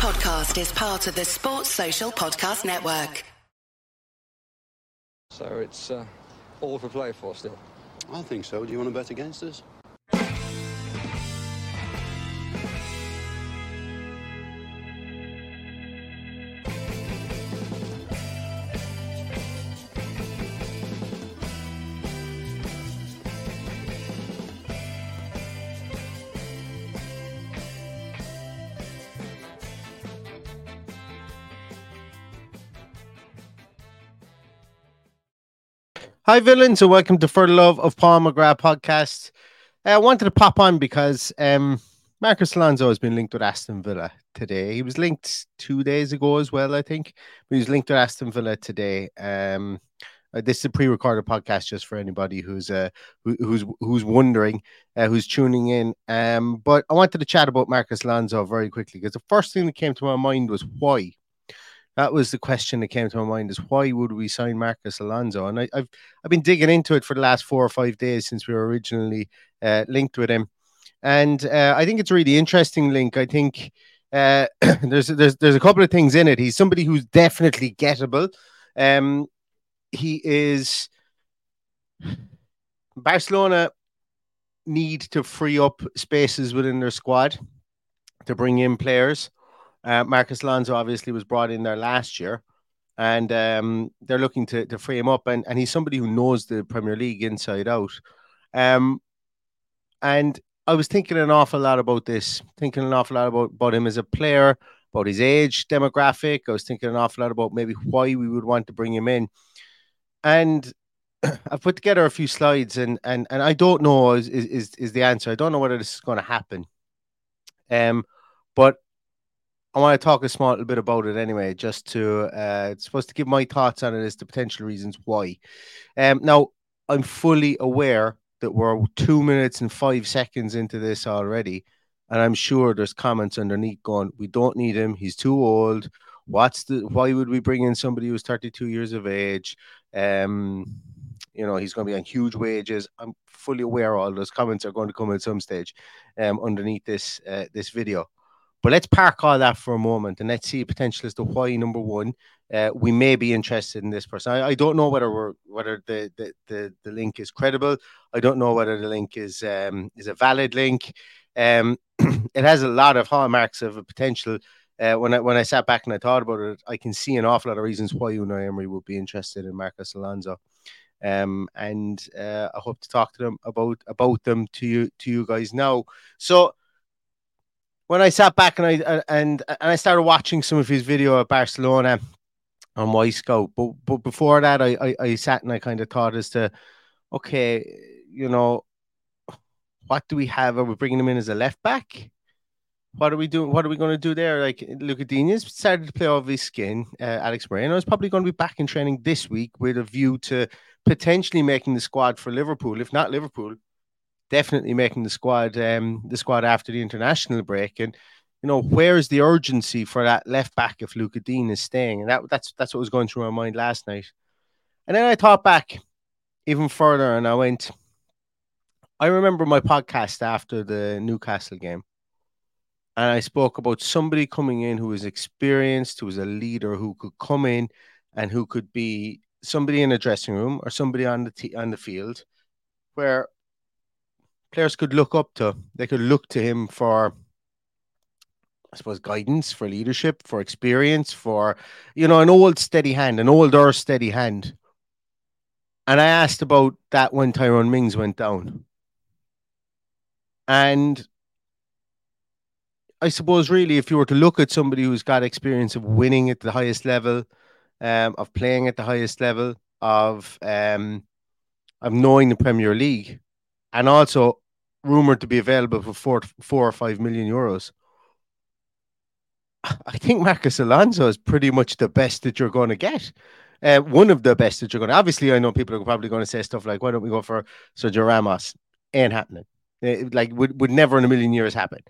podcast is part of the Sports Social Podcast Network. So it's uh, all for play for still. I think so. Do you want to bet against us? Hi, villains, and welcome to For the Love of Paul McGrath podcast. Uh, I wanted to pop on because um, Marcos Alonso has been linked with Aston Villa today. He was linked two days ago as well, I think. But he was linked with Aston Villa today. Um, uh, this is a pre-recorded podcast just for anybody who's uh, who, who's who's wondering, uh, who's tuning in. Um, but I wanted to chat about Marcos Alonso very quickly because the first thing that came to my mind was why that was the question that came to my mind: is why would we sign Marcos Alonso? And I, have I've been digging into it for the last four or five days since we were originally uh, linked with him, and uh, I think it's a really interesting link. I think uh, there's there's there's a couple of things in it. He's somebody who's definitely gettable. Um, he is Barcelona need to free up spaces within their squad to bring in players. Uh, Marcos Alonso obviously was brought in there last year, and um, they're looking to, to free him up. And, and he's somebody who knows the Premier League inside out. Um, and I was thinking an awful lot about this, thinking an awful lot about, about him as a player, about his age demographic. I was thinking an awful lot about maybe why we would want to bring him in. And I've put together a few slides, and and and I don't know is is is the answer. I don't know whether this is going to happen. Um, but I want to talk a small little bit about it anyway, just to uh, it's supposed to give my thoughts on it as the potential reasons why. Um, now I'm fully aware that we're two minutes and five seconds into this already, and I'm sure there's comments underneath going, "We don't need him. He's too old. What's the? Why would we bring in somebody who's 32 years of age? Um, you know, he's going to be on huge wages. I'm fully aware all those comments are going to come at some stage, um, underneath this uh, this video." But let's park all that for a moment and let's see potential as to why number one uh, we may be interested in this person. I, I don't know whether we're whether the, the, the the link is credible. I don't know whether the link is um, is a valid link. Um, it has a lot of hallmarks of a potential. Uh, when I when I sat back and I thought about it, I can see an awful lot of reasons why Unai Emery would be interested in Marcos Alonso. Um, and uh, I hope to talk to them about about them to you to you guys now. So when I sat back and I uh, and and I started watching some of his video at Barcelona on Wyscout, but but before that, I, I I sat and I kind of thought as to, okay, you know, what do we have? Are we bringing him in as a left back? What are we doing? What are we going to do there? Like Lucas Digne's started to play off his skin. Uh, Alex Moreno is probably going to be back in training this week with a view to potentially making the squad for Liverpool. If not Liverpool, definitely making the squad um, the squad after the international break. And you know, where's the urgency for that left back if Lucas Digne is staying? And that that's that's what was going through my mind last night. And then I thought back even further, and I went. I remember my podcast after the Newcastle game, and I spoke about somebody coming in who was experienced, who was a leader, who could come in and who could be somebody in a dressing room or somebody on the t- on the field, where players could look up to. They could look to him for, I suppose, guidance, for leadership, for experience, for you know, an old steady hand, an older steady hand. And I asked about that when Tyrone Mings went down. And I suppose, really, if you were to look at somebody who's got experience of winning at the highest level, um, of playing at the highest level, of um, of knowing the Premier League, and also rumored to be available for four, four or five million euros. I think Marcos Alonso is pretty much the best that you're going to get. Uh, one of the best that you're going to. Obviously, I know people are probably going to say stuff like, "Why don't we go for Sergio Ramos?" Ain't happening. It, uh, like would would never in a million years happen.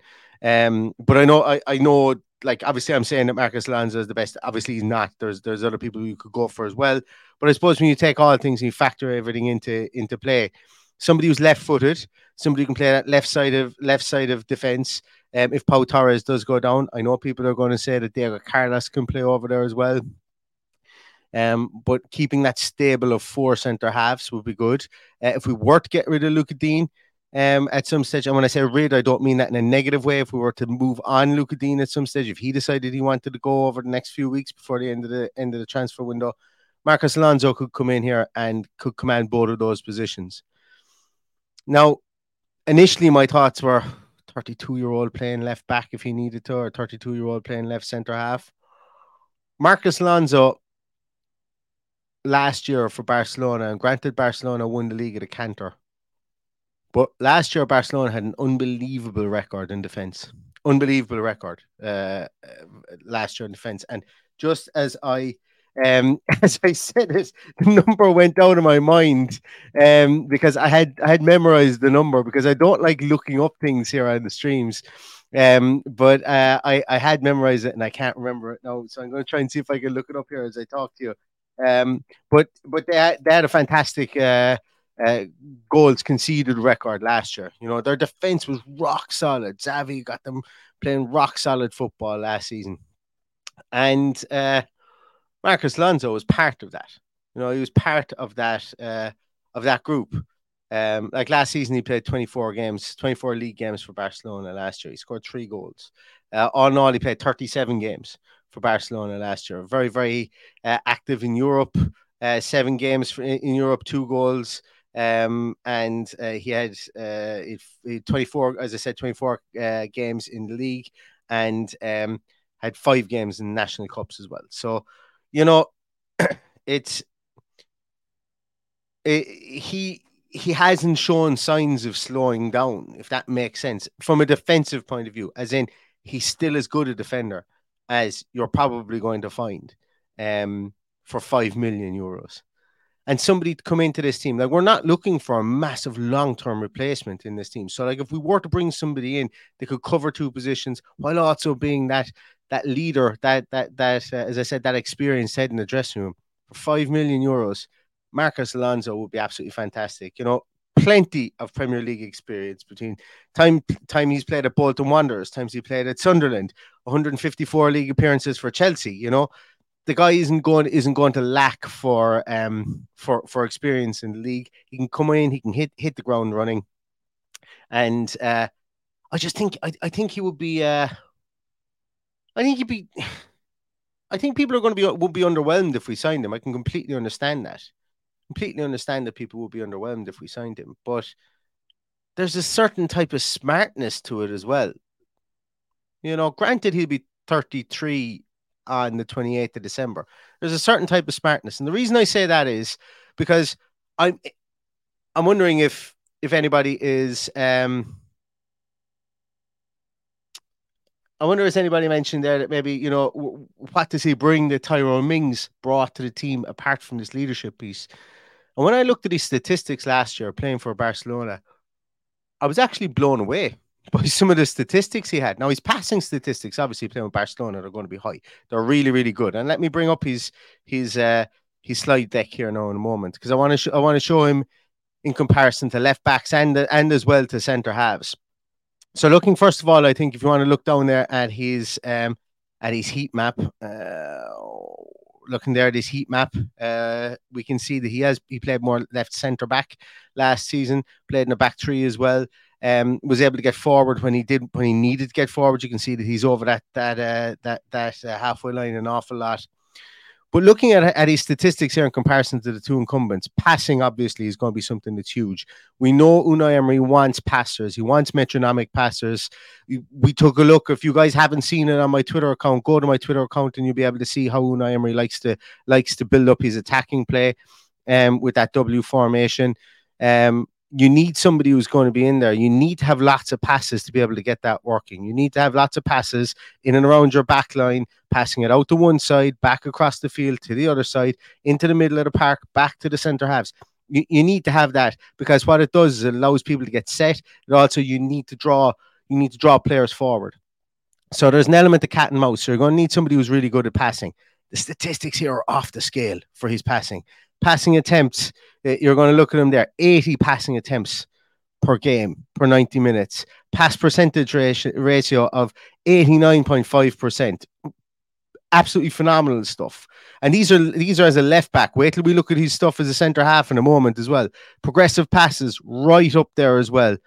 Um, but I know I, I know like obviously I'm saying that Marcos Alonso is the best. Obviously he's not. There's there's other people you could go for as well. But I suppose when you take all things and you factor everything into into play, somebody who's left footed, somebody who can play that left side of left side of defense, Um, if Pau Torres does go down, I know people are going to say that Diego Carlos can play over there as well. Um, but keeping that stable of four centre halves would be good. Uh, if we were to get rid of Lucas Digne um, at some stage, and when I say rid, I don't mean that in a negative way. If we were to move on Lucas Digne at some stage, if he decided he wanted to go over the next few weeks before the end of the end of the transfer window, Marcos Alonso could come in here and could command both of those positions. Now, initially, my thoughts were 32 year old playing left back if he needed to, or 32 year old playing left centre half. Marcos Alonso last year for Barcelona, and granted, Barcelona won the league at a canter. But last year, Barcelona had an unbelievable record in defence. Unbelievable record uh, last year in defence. And just as I um, as I said it, the number went down in my mind um, because I had I had memorized the number because I don't like looking up things here on the streams. Um, but uh, I I had memorized it and I can't remember it now, so I'm going to try and see if I can look it up here as I talk to you. Um, but but they had, they had a fantastic uh, uh, goals conceded record last year. You know their defense was rock solid. Xavi got them playing rock solid football last season, and uh, Marcos Alonso was part of that. You know, he was part of that uh, of that group. Um, like last season, he played 24 games, 24 league games for Barcelona last year. He scored three goals. Uh, all in all, he played 37 games for Barcelona last year. Very, very uh, active in Europe. Uh, seven games for, in Europe, two goals. Um, and uh, he had uh, 24, as I said, 24 uh, games in the league and um, had five games in national cups as well. So you know, it's it, he he hasn't shown signs of slowing down, if that makes sense, from a defensive point of view, as in he's still as good a defender as you're probably going to find um, for five million euros. And somebody to come into this team, like we're not looking for a massive long-term replacement in this team. So, like if we were to bring somebody in, they could cover two positions while also being that that leader, that that that uh, as I said, that experience head in the dressing room for five million euros, Marcos Alonso would be absolutely fantastic. You know, plenty of Premier League experience between time time he's played at Bolton Wanderers, times he played at Sunderland, 154 league appearances for Chelsea. You know, the guy isn't going isn't going to lack for um for for experience in the league. He can come in, he can hit hit the ground running, and uh, I just think I, I think he would be uh I think he'd be. I think people are going to be would be underwhelmed if we signed him. I can completely understand that. Completely understand that people would be underwhelmed if we signed him, but there's a certain type of smartness to it as well. You know, granted he'll be 33 on the 28th of December. There's a certain type of smartness, and the reason I say that is because I'm I'm wondering if if anybody is um I wonder if anybody mentioned there that maybe, you know, what does he bring that Tyrone Mings brought to the team apart from this leadership piece? And when I looked at his statistics last year playing for Barcelona, I was actually blown away by some of the statistics he had. Now, his passing statistics, obviously playing with Barcelona, are going to be high. They're really, really good. And let me bring up his his uh, his slide deck here now in a moment because I want to sh- I want to show him in comparison to left backs and and as well to centre halves. So looking first of all, I think if you want to look down there at his um at his heat map, uh, looking there at his heat map, uh, we can see that he has he played more left centre back last season, played in a back three as well. Um, was able to get forward when he did when he needed to get forward. You can see that he's over that that uh, that that uh, halfway line an awful lot. But looking at, at his statistics here in comparison to the two incumbents, passing obviously is going to be something that's huge. We know Unai Emery wants passers. He wants metronomic passers. We took a look. If you guys haven't seen it on my Twitter account, go to my Twitter account and you'll be able to see how Unai Emery likes to likes to build up his attacking play um, with that W formation. Um, you need somebody who's going to be in there. You need to have lots of passes to be able to get that working. You need to have lots of passes in and around your back line, passing it out to one side, back across the field to the other side, into the middle of the park, back to the centre halves. You, you need to have that because what it does is it allows people to get set. But also, you need to draw. You need to draw players forward. So there's an element of cat and mouse. So you're going to need somebody who's really good at passing. The statistics here are off the scale for his passing passing attempts, uh, you're going to look at him there 80 passing attempts per game per 90 minutes, pass percentage ratio, of 89.5%. Absolutely phenomenal stuff. And these are these are as a left back. Wait till we look at his stuff as a centre half in a moment as well. Progressive passes right up there as well.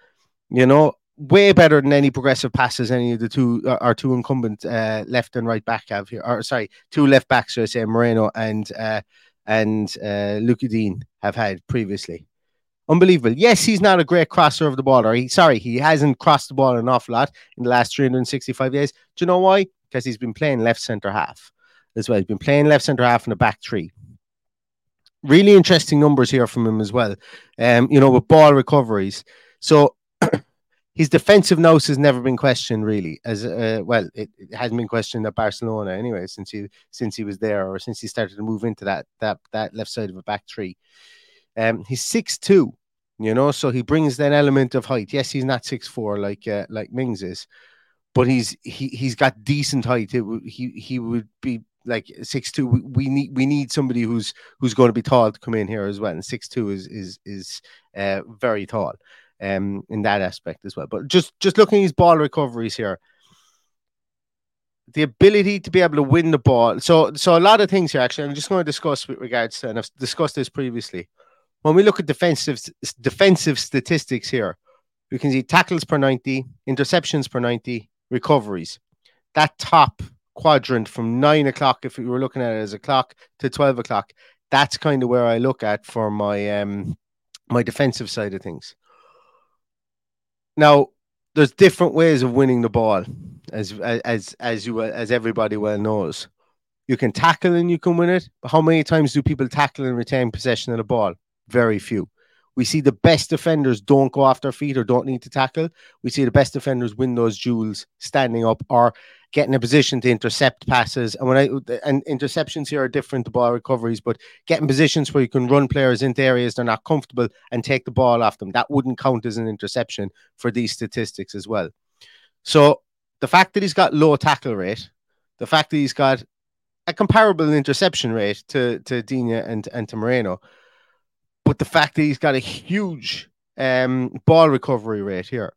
You know, way better than any progressive passes any of the two uh, our two incumbent uh, left and right back have here. Or sorry, two left backs, should I say, Moreno and uh, and uh, Lucas Digne have had previously. Unbelievable. Yes, he's not a great crosser of the ball, or he sorry, he hasn't crossed the ball an awful lot in the last 365 days. Do you know why? Because he's been playing left centre half as well. He's been playing left centre half in the back three. Really interesting numbers here from him as well. Um, you know, with ball recoveries. So his defensive nose has never been questioned really as uh, well it, it, hasn't been questioned at barcelona anyway since he since he was there or since he started to move into that that that left side of a back three. Um he's six two you know so he brings that element of height. Yes he's not six four like uh, like mings is but he's he, he's got decent height. It, he he would be like six two. We, need we need somebody who's who's going to be tall to come in here as well and six two is is is uh, very tall um, in that aspect as well. But just just looking at his ball recoveries here, the ability to be able to win the ball. So so a lot of things here actually. I'm just going to discuss with regards to, and I've discussed this previously. When we look at defensive defensive statistics here, we can see tackles per 90, interceptions per 90, recoveries. That top quadrant from nine o'clock, if we were looking at it as a clock, to 12 o'clock, that's kind of where I look at for my um my defensive side of things. Now, there's different ways of winning the ball, as as as you as everybody well knows. You can tackle and you can win it. But how many times do people tackle and retain possession of the ball? Very few. We see the best defenders don't go off their feet or don't need to tackle. We see the best defenders win those duels standing up or getting a position to intercept passes. And when I and interceptions here are different to ball recoveries, but getting positions where you can run players into areas they're not comfortable and take the ball off them, that wouldn't count as an interception for these statistics as well. So the fact that he's got low tackle rate, the fact that he's got a comparable interception rate to to Digne and, and to Moreno, but the fact that he's got a huge um, ball recovery rate here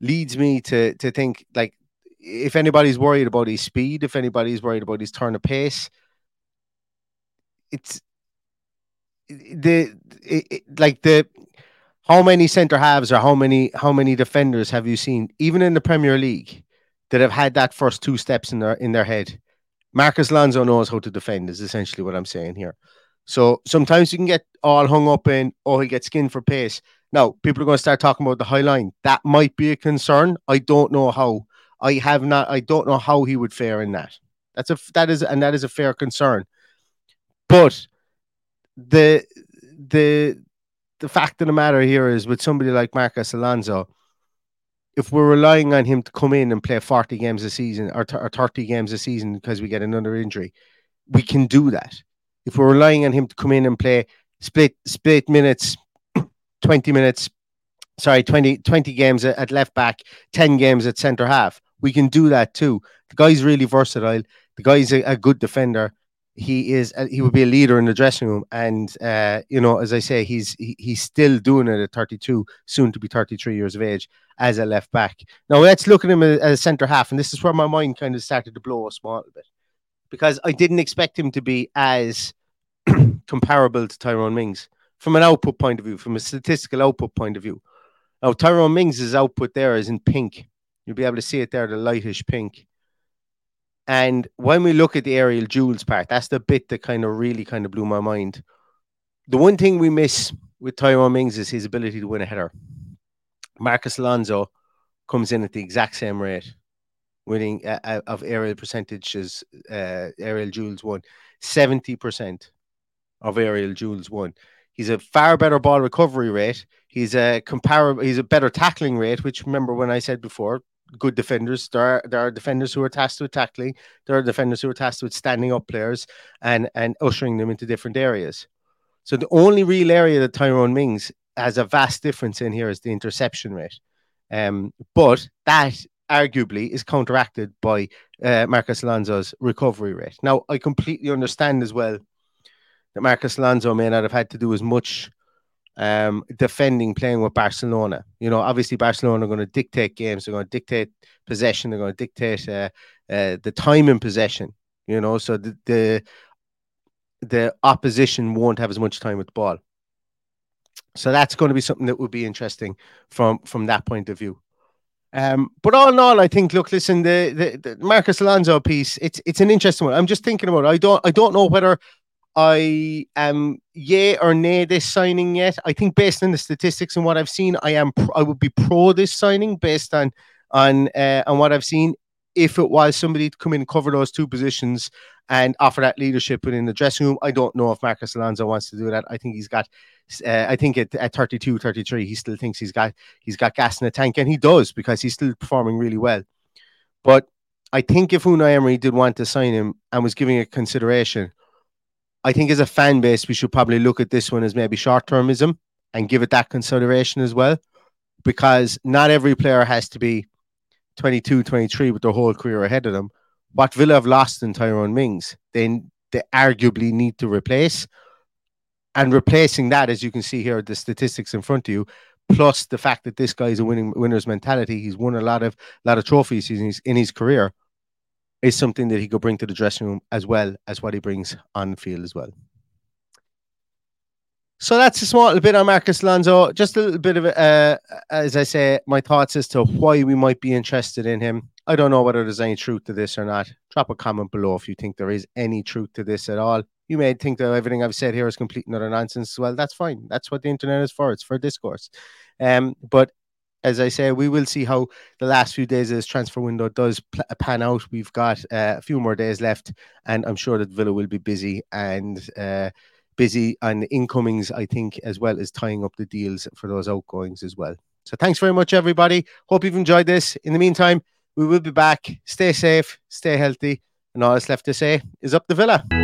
leads me to to think like if anybody's worried about his speed, if anybody's worried about his turn of pace, it's the it, it, like the how many centre halves or how many how many defenders have you seen even in the Premier League that have had that first two steps in their in their head? Marcos Alonso knows how to defend is essentially what I'm saying here. So sometimes you can get all hung up in oh he gets skin for pace. Now people are going to start talking about the high line. That might be a concern. I don't know how I have not. I don't know how he would fare in that. That's a that is and that is a fair concern. But the the the fact of the matter here is with somebody like Marcos Alonso, if we're relying on him to come in and play 40 games a season or, or 30 games a season because we get another injury, we can do that. If we're relying on him to come in and play split split minutes, 20 minutes, sorry, 20, 20 games at left back, 10 games at centre half, we can do that too. The guy's really versatile. The guy's a, a good defender. He is. A, he would be a leader in the dressing room, and uh, you know, as I say, he's he, he's still doing it at 32, soon to be 33 years of age as a left back. Now let's look at him as a centre half, and this is where my mind kind of started to blow a small bit because I didn't expect him to be as comparable to Tyrone Mings from an output point of view, from a statistical output point of view. Now Tyrone Mings' output there is in pink You'll be able to see it there, the lightish pink. And when we look at the aerial duels part, that's the bit that kind of really kind of blew my mind. The one thing we miss with Tyrone Mings is his ability to win a header. Marcos Alonso comes in at the exact same rate, winning uh, uh of aerial percentages, uh, aerial duels won 70% of aerial duels won. He's a far better ball recovery rate. He's a comparable. He's a better tackling rate. Which remember when I said before, good defenders. There are there are defenders who are tasked with tackling. There are defenders who are tasked with standing up players and and ushering them into different areas. So the only real area that Tyrone Mings has a vast difference in here is the interception rate. Um, but that arguably is counteracted by uh, Marcos Alonso's recovery rate. Now I completely understand as well that Marcos Alonso may not have had to do as much um, defending, playing with Barcelona. You know, obviously Barcelona are going to dictate games. They're going to dictate possession. They're going to dictate uh, uh, the time in possession. You know, so the, the the opposition won't have as much time with the ball. So that's going to be something that would be interesting from from that point of view. Um, but all in all, I think look, listen, the, the, the Marcos Alonso piece, it's it's an interesting one. I'm just thinking about it. I don't I don't know whether I am yay or nay this signing yet. I think based on the statistics and what I've seen, I am I would be pro this signing based on on uh, on what I've seen. If it was somebody to come in and cover those two positions and offer that leadership within the dressing room, I don't know if Marcos Alonso wants to do that. I think he's got uh, I think at, at 32, 33, he still thinks he's got he's got gas in the tank, and he does because he's still performing really well. But I think if Unai Emery did want to sign him and was giving it consideration, I think as a fan base, we should probably look at this one as maybe short termism and give it that consideration as well. Because not every player has to be 22, 23 with their whole career ahead of them. What Villa have lost in Tyrone Mings, they, they arguably need to replace. And replacing that, as you can see here, the statistics in front of you, plus the fact that this guy is a winning winner's mentality, he's won a lot of lot of trophies in his in his career is something that he could bring to the dressing room as well as what he brings on field as well. So that's a small bit on Marcos Alonso. Just a little bit of, uh, as I say, my thoughts as to why we might be interested in him. I don't know whether there's any truth to this or not. Drop a comment below if you think there is any truth to this at all. You may think that everything I've said here is complete and utter nonsense. Well, that's fine. That's what the internet is for. It's for discourse. Um, but as I say, we will see how the last few days of this transfer window does pl- pan out. We've got uh, a few more days left, and I'm sure that Villa will be busy and uh, busy on incomings, I think, as well as tying up the deals for those outgoings as well. So thanks very much, everybody. Hope you've enjoyed this. In the meantime, we will be back. Stay safe, stay healthy, and all that's left to say is up the Villa.